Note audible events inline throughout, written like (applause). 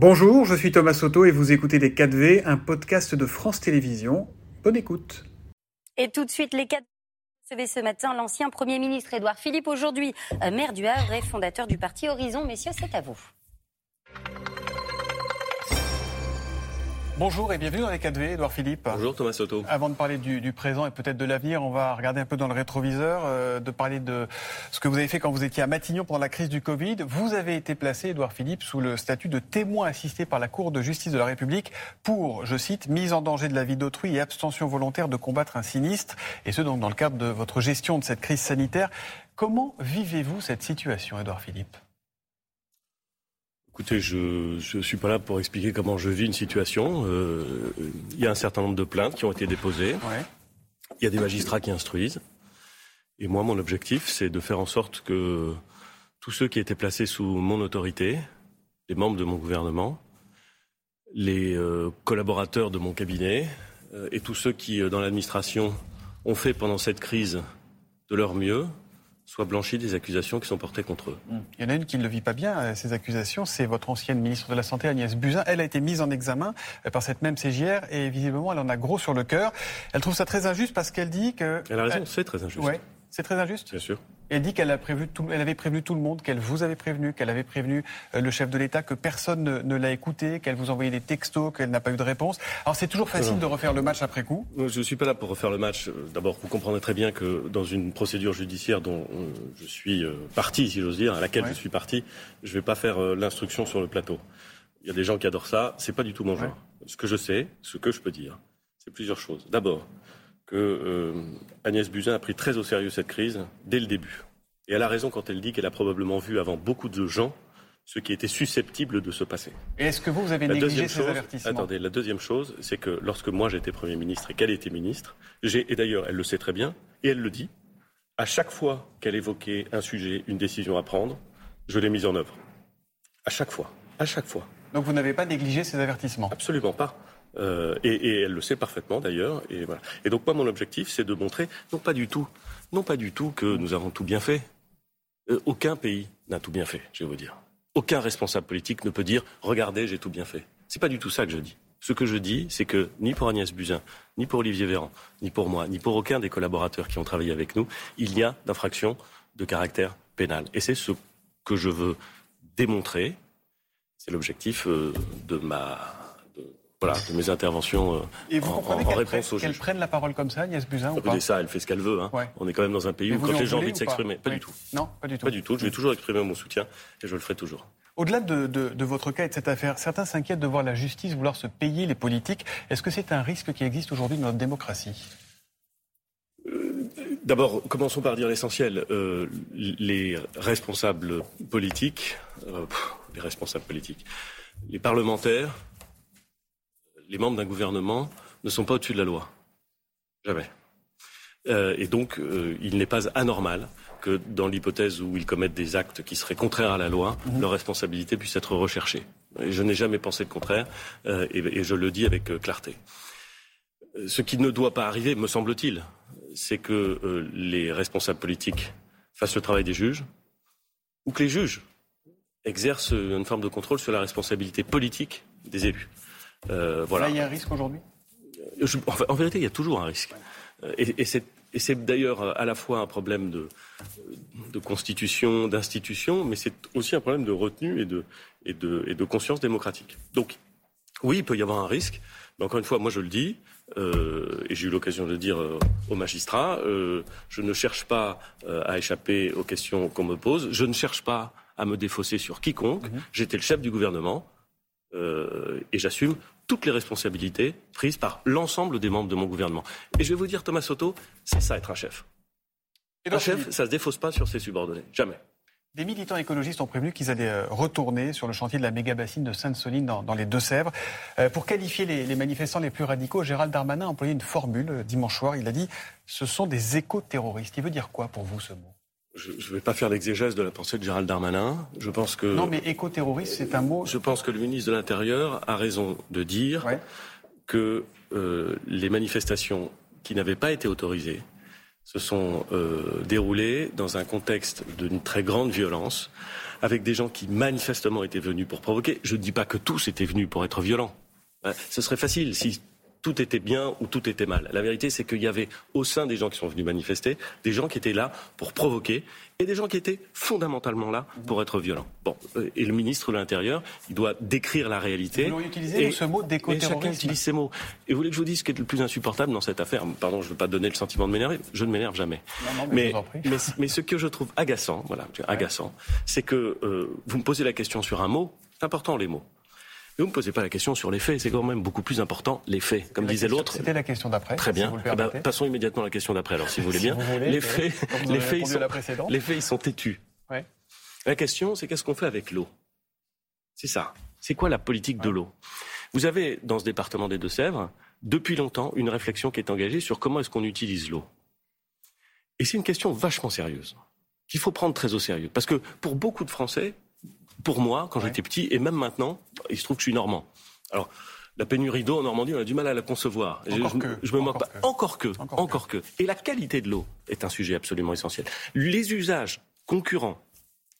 Bonjour, je suis Thomas Soto et vous écoutez Les 4V, un podcast de France Télévisions. Bonne écoute. Et tout de suite, les 4 recevez ce matin l'ancien Premier ministre Édouard Philippe, aujourd'hui euh, maire du Havre et fondateur du parti Horizon. Messieurs, c'est à vous. Bonjour et bienvenue dans les 4V, Edouard Philippe. Bonjour Thomas Soto. Avant de parler du, présent et peut-être de l'avenir, on va regarder un peu dans le rétroviseur, euh, de parler de ce que vous avez fait quand vous étiez à Matignon pendant la crise du Covid. Vous avez été placé, Edouard Philippe, sous le statut de témoin assisté par la Cour de justice de la République pour, je cite, mise en danger de la vie d'autrui et abstention volontaire de combattre un sinistre, et ce donc dans le cadre de votre gestion de cette crise sanitaire. Comment vivez-vous cette situation, Edouard Philippe? Écoutez, je ne suis pas là pour expliquer comment je vis une situation. Euh, il y a un certain nombre de plaintes qui ont été déposées. Il y a des magistrats qui instruisent. Et moi, mon objectif, c'est de faire en sorte que tous ceux qui étaient placés sous mon autorité, les membres de mon gouvernement, les euh, collaborateurs de mon cabinet euh, et tous ceux qui, dans l'administration, ont fait pendant cette crise de leur mieux, soient blanchis des accusations qui sont portées contre eux. Hum. Il y en a une qui ne le vit pas bien, euh, ces accusations, c'est votre ancienne ministre de la Santé, Agnès Buzyn. Elle a été mise en examen euh, par cette même CGR et visiblement, elle en a gros sur le cœur. Elle trouve ça très injuste parce qu'elle dit que... Elle a raison, c'est très injuste. Ouais, c'est très injuste Bien sûr. Elle dit qu'elle avait prévenu tout le monde, qu'elle vous avait prévenu, qu'elle avait prévenu euh, le chef de l'État, que personne ne, l'a écouté, qu'elle vous envoyait des textos, qu'elle n'a pas eu de réponse. Alors c'est toujours facile de refaire le match après coup. Je ne suis pas là pour refaire le match. Euh, d'abord, vous comprendrez très bien que dans une procédure judiciaire dont euh, je suis parti, si j'ose dire, à laquelle je suis parti, je ne vais pas faire l'instruction sur le plateau. Il y a des gens qui adorent ça. C'est pas du tout mon genre. Ce que je sais, ce que je peux dire, c'est plusieurs choses. D'abord, que euh, Agnès Buzyn a pris très au sérieux cette crise dès le début. Et elle a raison quand elle dit qu'elle a probablement vu avant beaucoup de gens ce qui était susceptible de se passer. Et est-ce que vous, vous avez la négligé ces avertissements? Attendez, la deuxième chose, c'est que lorsque moi j'étais Premier ministre et qu'elle était ministre, et d'ailleurs elle le sait très bien, et elle le dit, à chaque fois qu'elle évoquait un sujet, une décision à prendre, je l'ai mise en œuvre. À chaque fois. À chaque fois. Donc vous n'avez pas négligé ces avertissements? Absolument pas. Euh, et, elle le sait parfaitement d'ailleurs. Et, voilà. et donc moi, mon objectif, c'est de montrer, non pas du tout, non pas du tout que nous avons tout bien fait. Euh, aucun pays n'a tout bien fait, je vais vous dire. Aucun responsable politique ne peut dire, regardez, j'ai tout bien fait. C'est pas du tout ça que je dis. Ce que je dis, c'est que ni pour Agnès Buzyn, ni pour Olivier Véran, ni pour moi, ni pour aucun des collaborateurs qui ont travaillé avec nous, il y a d'infraction de caractère pénal. Et c'est ce que je veux démontrer. C'est l'objectif euh, de ma voilà, de mes interventions euh, Et vous en, comprenez en, réponse aux Qu'elle prenne la parole comme ça, Agnès Buzyn ou pas ça, elle fait ce qu'elle veut. Hein. On est quand même dans un pays où quand les gens ont envie de s'exprimer, pas, du tout. Non, pas du tout. Pas du tout. Je vais toujours exprimer mon soutien et je le ferai toujours. Au-delà de, de, de, votre cas et de cette affaire, certains s'inquiètent de voir la justice vouloir se payer les politiques. Est-ce que c'est un risque qui existe aujourd'hui dans notre démocratie? Euh, D'abord, commençons par dire l'essentiel. Euh, les responsables politiques, euh, les responsables politiques, les parlementaires, les membres d'un gouvernement ne sont pas au-dessus de la loi. Jamais. Euh, et donc, euh, il n'est pas anormal que dans l'hypothèse où ils commettent des actes qui seraient contraires à la loi, mhm. leur responsabilité puisse être recherchée. Et je n'ai jamais pensé le contraire, euh, et, je le dis avec clarté. Ce qui ne doit pas arriver, me semble-t-il, c'est que les responsables politiques fassent le travail des juges, ou que les juges exercent une forme de contrôle sur la responsabilité politique des élus. Euh, voilà. Là, il y a un risque aujourd'hui? En, vérité, il y a toujours un risque. Euh, et, c'est d'ailleurs à la fois un problème de, de constitution, d'institution, mais c'est aussi un problème de retenue et de, et, de, et de, conscience démocratique. Donc, oui, il peut y avoir un risque, mais encore une fois, moi je le dis, euh, et j'ai eu l'occasion de le dire aux magistrats, euh, je ne cherche pas à échapper aux questions qu'on me pose, je ne cherche pas à me défausser sur quiconque, mhm. j'étais le chef du gouvernement, euh, et j'assume toutes les responsabilités prises par l'ensemble des membres de mon gouvernement. Et je vais vous dire, Thomas Soto, c'est ça être un chef. un chef, ça ne se défausse pas sur ses subordonnés. Jamais. Des militants écologistes ont prévenu qu'ils allaient euh, retourner sur le chantier de la méga-bassine de Sainte-Soline dans, les Deux-Sèvres. Euh, pour qualifier les, les, manifestants les plus radicaux, Gérald Darmanin a employé une formule dimanche soir. Il a dit ce sont des éco-terroristes. Il veut dire quoi pour vous ce mot? Je ne vais pas faire l'exégèse de la pensée de Gérald Darmanin. Je pense que. Non, mais éco-terroriste, c'est un mot. Je pense que le ministre de l'Intérieur a raison de dire que euh, les manifestations qui n'avaient pas été autorisées se sont déroulées dans un contexte d'une très grande violence, avec des gens qui manifestement étaient venus pour provoquer. Je ne dis pas que tous étaient venus pour être violents. Ce serait facile si tout était bien ou tout était mal. La vérité, c'est qu'il y avait au sein des gens qui sont venus manifester des gens qui étaient là pour provoquer et des gens qui étaient fondamentalement là pour être violents. Bon, euh, et le ministre de l'Intérieur, il doit décrire la réalité. Vous utiliser ce mot d'éco-terrorisme. Chacun utilise ces mots. Et vous voulez que je vous dise ce qui est le plus insupportable dans cette affaire? Pardon, je ne veux pas donner le sentiment de m'énerver. Je ne m'énerve jamais. mais, mais, ce que je trouve agaçant, voilà, agaçant, c'est que euh, vous me posez la question sur un mot. C'est important les mots. Mais vous ne me posez pas la question sur les faits, c'est quand même beaucoup plus important les faits, comme disait l'autre. C'était la question d'après. Très bien. Eh ben, passons immédiatement à la question d'après, alors si vous voulez bien. les faits, les faits, ils sont, les faits, ils sont têtus. La question, c'est qu'est-ce qu'on fait avec l'eau? C'est ça. C'est quoi la politique de l'eau? Vous avez dans ce département des Deux-Sèvres, depuis longtemps, une réflexion qui est engagée sur comment est-ce qu'on utilise l'eau. Et c'est une question vachement sérieuse, qu'il faut prendre très au sérieux. Parce que pour beaucoup de Français, pour moi, quand j'étais petit, et même maintenant, il se trouve que je suis normand. Alors, la pénurie d'eau en Normandie, on a du mal à la concevoir. Encore je, que. je me moque pas. Encore que. Encore, que. Et la qualité de l'eau est un sujet absolument essentiel. Les usages concurrents,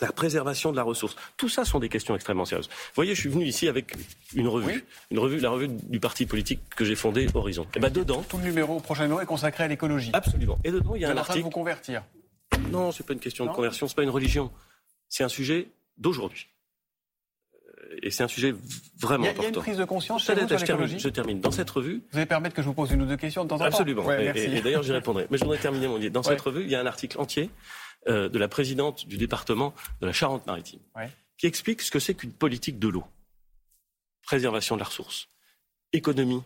la préservation de la ressource, tout ça sont des questions extrêmement sérieuses. Vous voyez, je suis venu ici avec une revue, une revue, la revue du parti politique que j'ai fondé, Horizon. Et ben dedans, tout le numéro prochain numéro est consacré à l'écologie. Absolument. Et dedans, il y a un article. de vous convertir. Non, c'est pas une question de conversion, c'est pas une religion. C'est un sujet d'aujourd'hui. Euh, et c'est un sujet vraiment important. Il y a une prise de conscience chez vous sur je, termine, je termine. Dans cette revue... Vous allez permettre que je vous pose une ou deux questions de temps en temps Absolument. et, d'ailleurs, j'y répondrai. Mais je voudrais terminer mon idée. Dans cette revue, il y a un article entier euh, de la présidente du département de la Charente-Maritime qui explique ce que c'est qu'une politique de l'eau. Préservation de la ressource. Économie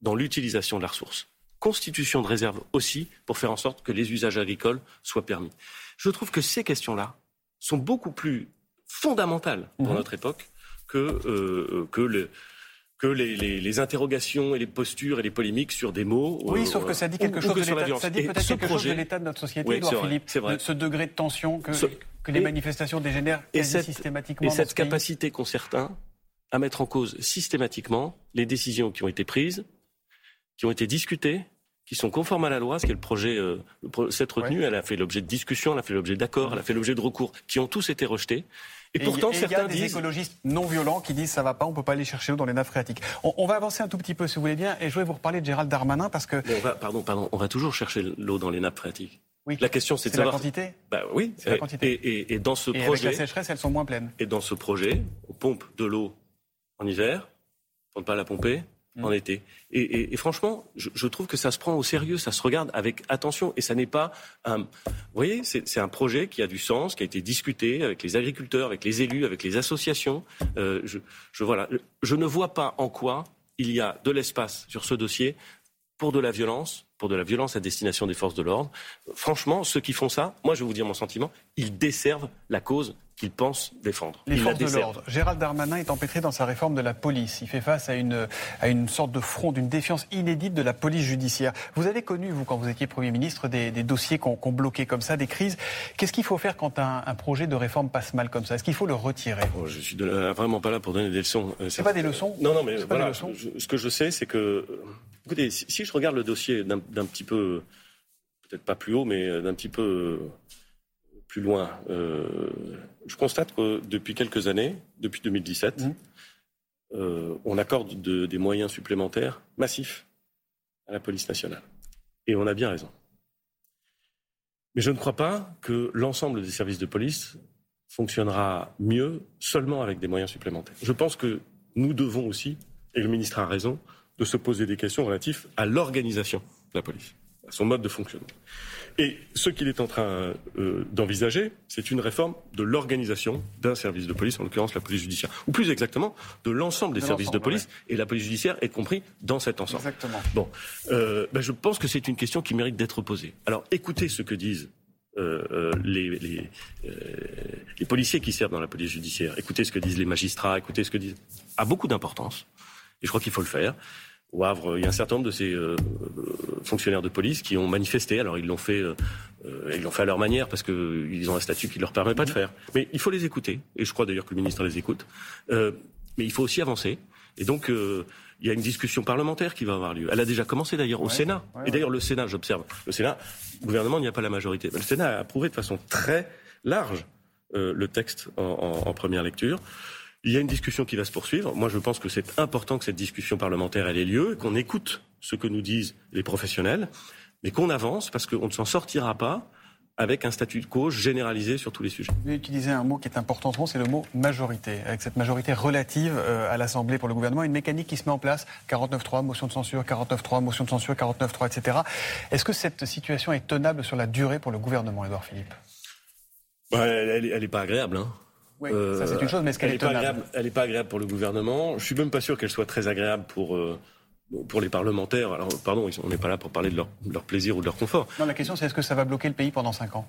dans l'utilisation de la ressource. Constitution de réserve aussi pour faire en sorte que les usages agricoles soient permis. Je trouve que ces questions-là sont beaucoup plus fondamentale dans mhm. notre époque que, euh, que le, que les, les, interrogations et les postures et les polémiques sur des mots. Oui, sauf que ça dit quelque chose de l'état. Ça dit peut-être quelque chose de l'état de notre société, Edouard Philippe. Vrai. ce degré de tension que, que les manifestations dégénèrent et cette, systématiquement. Et cette capacité qu'ont certains à mettre en cause systématiquement les décisions qui ont été prises, qui ont été discutées, qui sont conformes à la loi, ce qui est le projet, euh, cette retenue, elle a fait l'objet de discussions, elle a fait l'objet d'accords, elle a fait l'objet de recours, qui ont tous été rejetés. Et, pourtant, certains il y a des écologistes non violents qui disent ça va pas, on peut pas aller chercher l'eau dans les nappes phréatiques. On, va avancer un tout petit peu, si vous voulez bien, et je vais vous reparler de Gérald Darmanin parce que. on va, pardon, pardon, on va toujours chercher l'eau dans les nappes phréatiques. Oui. La question, c'est de savoir. la quantité. Bah oui, c'est la quantité. Et, et, dans ce et projet. Avec la sécheresse, elles sont moins pleines. Et dans ce projet, on pompe de l'eau en hiver, pour ne pas la pomper Mm. en été. Et, franchement, je, trouve que ça se prend au sérieux, ça se regarde avec attention, et ça n'est pas un. Vous voyez, c'est un projet qui a du sens, qui a été discuté avec les agriculteurs, avec les élus, avec les associations. Euh, je, je, voilà, je ne vois pas en quoi il y a de l'espace sur ce dossier pour de la violence, pour de la violence à destination des forces de l'ordre. Franchement, ceux qui font ça, moi je vais vous dire mon sentiment, ils desservent la cause qu'ils pensent défendre. Les forces de l'ordre. Gérald Darmanin est empêtré dans sa réforme de la police. Il fait face à une, à une sorte de front, d'une défiance inédite de la police judiciaire. Vous avez connu, vous, quand vous étiez Premier ministre, des, dossiers qu'on qu bloqué comme ça, des crises. Qu'est-ce qu'il faut faire quand un, projet de réforme passe mal comme ça? Est-ce qu'il faut le retirer? Oh, Je suis vraiment pas là pour donner des leçons. Euh, c'est pas des leçons? Non, non, mais voilà. ce que je sais, c'est que... Écoutez, si, si, je regarde le dossier d'un petit peu... Peut-être pas plus haut, mais d'un petit peu plus loin, euh, je constate que depuis quelques années, depuis 2017, mmh. euh, on accorde des moyens supplémentaires massifs à la police nationale. Et on a bien raison. Mais je ne crois pas que l'ensemble des services de police fonctionnera mieux seulement avec des moyens supplémentaires. Je pense que nous devons aussi, et le ministre a raison, de se poser des questions relatives à l'organisation de la police, à son mode de fonctionnement. Et ce qu'il est en train euh, d'envisager, c'est une réforme de l'organisation d'un service de police, en l'occurrence la police judiciaire, ou plus exactement de l'ensemble des services de police, et la police judiciaire est compris dans cet ensemble. Exactement. Bon, euh, ben je pense que c'est une question qui mérite d'être posée. Alors écoutez ce que disent euh, les, les, les, policiers qui servent dans la police judiciaire. Écoutez ce que disent les magistrats, écoutez ce que disent. a beaucoup d'importance, et je crois qu'il faut le faire. Au Havre, il y a un certain nombre de ces euh, fonctionnaires de police qui ont manifesté. Alors ils l'ont fait, euh, ils l'ont fait à leur manière parce qu'ils ont un statut qui ne leur permet pas de faire. Mais il faut les écouter, et je crois d'ailleurs que le ministre les écoute. Euh, mais il faut aussi avancer. Et donc, il y a une discussion parlementaire qui va avoir lieu. Elle a déjà commencé d'ailleurs au Sénat. et d'ailleurs, le Sénat, j'observe, le Sénat, le gouvernement n'y a pas la majorité. Mais le Sénat a approuvé de façon très large euh, le texte en, première lecture. Il y a une discussion qui va se poursuivre. Moi, je pense que c'est important que cette discussion parlementaire ait lieu, qu'on écoute ce que nous disent les professionnels, mais qu'on avance parce qu'on ne s'en sortira pas avec un statut de cause généralisé sur tous les sujets. Vous utilisez un mot qui est important c'est le mot majorité. Avec cette majorité relative euh, à l'Assemblée pour le gouvernement, une mécanique qui se met en place, 49.3, motion de censure, 49.3, motion de censure, 49.3, etc. Est-ce que cette situation est tenable sur la durée pour le gouvernement, Édouard Philippe? Bah, Elle n'est pas agréable. Hein. Oui, ça c'est une chose, mais est-ce qu'elle est, tenable Elle n'est pas agréable pour le gouvernement. Je suis même pas sûr qu'elle soit très agréable pour... Euh, pour les parlementaires, alors pardon, on n'est pas là pour parler de leur, plaisir ou de leur confort. Non, la question c'est est-ce que ça va bloquer le pays pendant 5 ans?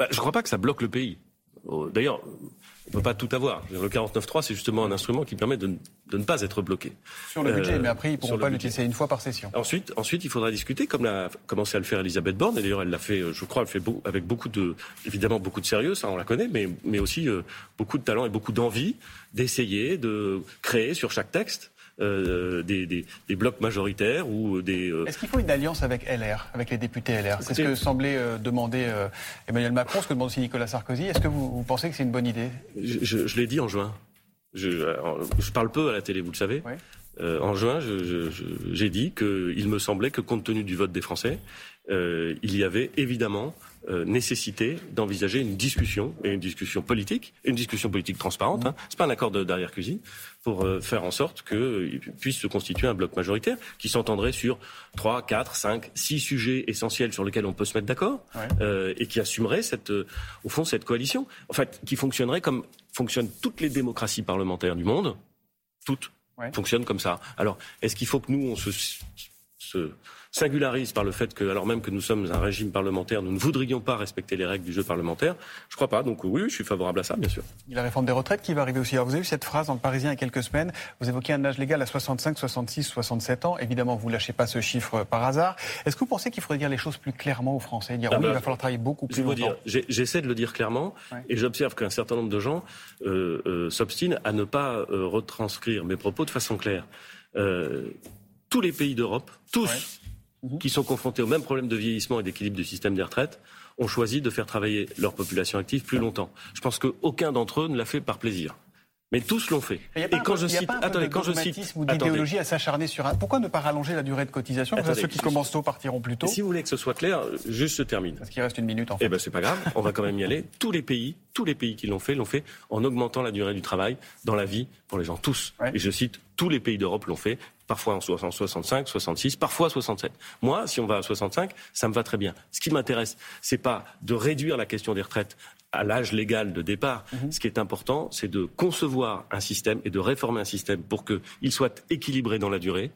Bah, Je ne crois pas que ça bloque le pays. D'ailleurs, on ne peut pas tout avoir. Le 49.3, c'est justement un instrument qui permet de, ne pas être bloqué. Sur le budget, euh, mais après, ils ne pourront pas l'utiliser une fois par session. Ensuite, ensuite, il faudra discuter, comme l'a commencé à le faire Elisabeth Borne, et d'ailleurs, elle l'a fait, euh, je crois, elle fait avec beaucoup de, évidemment, beaucoup de sérieux, ça on la connaît, mais, mais aussi euh, beaucoup de talent et beaucoup d'envie d'essayer de créer sur chaque texte euh, des, des, blocs majoritaires ou des. Euh, Est-ce qu'il faut une alliance avec LR, avec les députés LR C'est ce que semblait euh, demander Emmanuel Macron, ce que demande aussi Nicolas Sarkozy. Est-ce que vous, pensez que c'est une bonne idée? Je, l'ai dit en juin. Je, je, parle peu à la télé, vous le savez. en juin, j'ai dit qu'il me semblait que, compte tenu du vote des Français, il y avait évidemment euh, nécessité d'envisager une discussion, et une discussion politique, une discussion politique transparente, hein, c'est pas un accord d'arrière-cuisine, pour euh, faire en sorte qu'il puisse se constituer un bloc majoritaire qui s'entendrait sur 3, 4, 5, 6 sujets essentiels sur lesquels on peut se mettre d'accord, euh, et qui assumerait cette, au fond cette coalition, en fait, qui fonctionnerait comme fonctionnent toutes les démocraties parlementaires du monde, toutes fonctionnent comme ça. Alors, est-ce qu'il faut que nous, on se, se singularise par le fait que, alors même que nous sommes un régime parlementaire, nous ne voudrions pas respecter les règles du jeu parlementaire. Je crois pas. Donc oui, je suis favorable à ça, bien sûr. Il y a la réforme des retraites qui va arriver aussi. Alors vous avez vu cette phrase dans le Parisien il y a quelques semaines. Vous évoquez un âge légal à 65, 66, 67 ans. Évidemment, vous ne lâchez pas ce chiffre par hasard. Est-ce que vous pensez qu'il faudrait dire les choses plus clairement aux Français? Dire ah oui, il bah, va falloir travailler beaucoup plus longtemps. J'essaie de le dire clairement et j'observe qu'un certain nombre de gens euh, euh, s'obstinent à ne pas euh, retranscrire mes propos de façon claire. tous les pays d'Europe, tous, Mhm. qui sont confrontés au même problème de vieillissement et d'équilibre du système des retraites ont choisi de faire travailler leur population active plus longtemps. Je pense qu'aucun d'entre eux ne l'a fait par plaisir. Mais tous l'ont fait. Et quand je cite, attendez, quand je cite, ou d'idéologie à s'acharner sur un. Pourquoi ne pas rallonger la durée de cotisation Comme ceux qui commencent tôt partiront plus tôt. Si vous voulez que ce soit clair, juste se termine. Parce qu'il reste une minute en fait. Eh ben c'est pas grave, on va quand même y aller. Tous les pays, tous les pays qui l'ont fait, l'ont fait en augmentant la durée du travail dans la vie pour les gens tous. Et je cite, tous les pays d'Europe l'ont fait parfois en 65, 66, parfois 67. Moi, si on va à 65, ça me va très bien. Ce qui m'intéresse, c'est pas de réduire la question des retraites à l'âge légal de départ. Mhm. Ce qui est important, c'est de concevoir un système et de réformer un système pour qu'il soit équilibré dans la durée,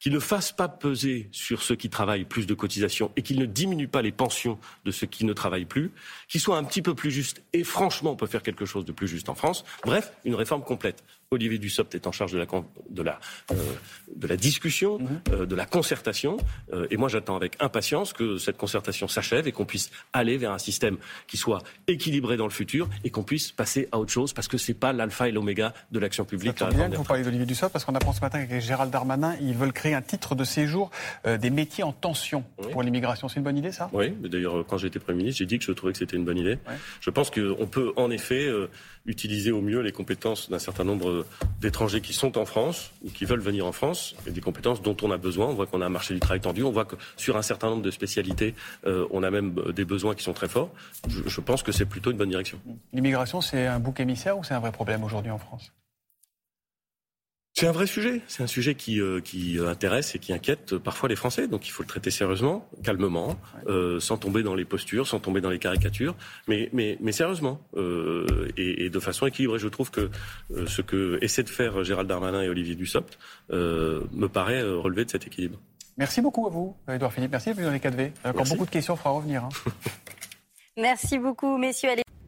qu'il ne fasse pas peser sur ceux qui travaillent plus de cotisations et qu'il ne diminue pas les pensions de ceux qui ne travaillent plus, qu'il soit un petit peu plus juste. Et franchement, on peut faire quelque chose de plus juste en France. Bref, une réforme complète. Olivier Dussopt est en charge de la, de la, euh, de la discussion, mhm. euh, de la concertation. Euh, et moi, j'attends avec impatience que cette concertation s'achève et qu'on puisse aller vers un système qui soit équilibré dans le futur et qu'on puisse passer à autre chose parce que c'est pas l'alpha et l'oméga de l'action publique. Ça bien que vous parlez d'Olivier Dussopt parce qu'on apprend ce matin avec Gérald Darmanin, ils veulent créer un titre de séjour des métiers en tension pour l'immigration. C'est une bonne idée, ça? Oui, d'ailleurs, quand j'étais Premier ministre, j'ai dit que je trouvais que c'était une bonne idée. Je pense qu'on peut en effet utiliser au mieux les compétences d'un certain nombre d'étrangers qui sont en France ou qui veulent venir en France, et des compétences dont on a besoin. On voit qu'on a un marché du travail tendu, on voit que sur un certain nombre de spécialités, euh, on a même euh, des besoins qui sont très forts. Je, je pense que c'est plutôt une bonne direction. L'immigration, c'est un bouc émissaire ou c'est un vrai problème aujourd'hui en France? C'est un vrai sujet. C'est un sujet qui, euh, qui intéresse et qui inquiète parfois les Français. Donc il faut le traiter sérieusement, calmement, euh, sans tomber dans les postures, sans tomber dans les caricatures, mais, mais, mais sérieusement euh, et, et, de façon équilibrée. Je trouve que euh, ce que essaient de faire Gérald Darmanin et Olivier Dussopt euh, me paraît relever de cet équilibre. Merci beaucoup à vous, Edouard Philippe. Merci d'être venu dans les 4V. Encore beaucoup de questions, on fera revenir. Hein. (laughs) Merci beaucoup, messieurs.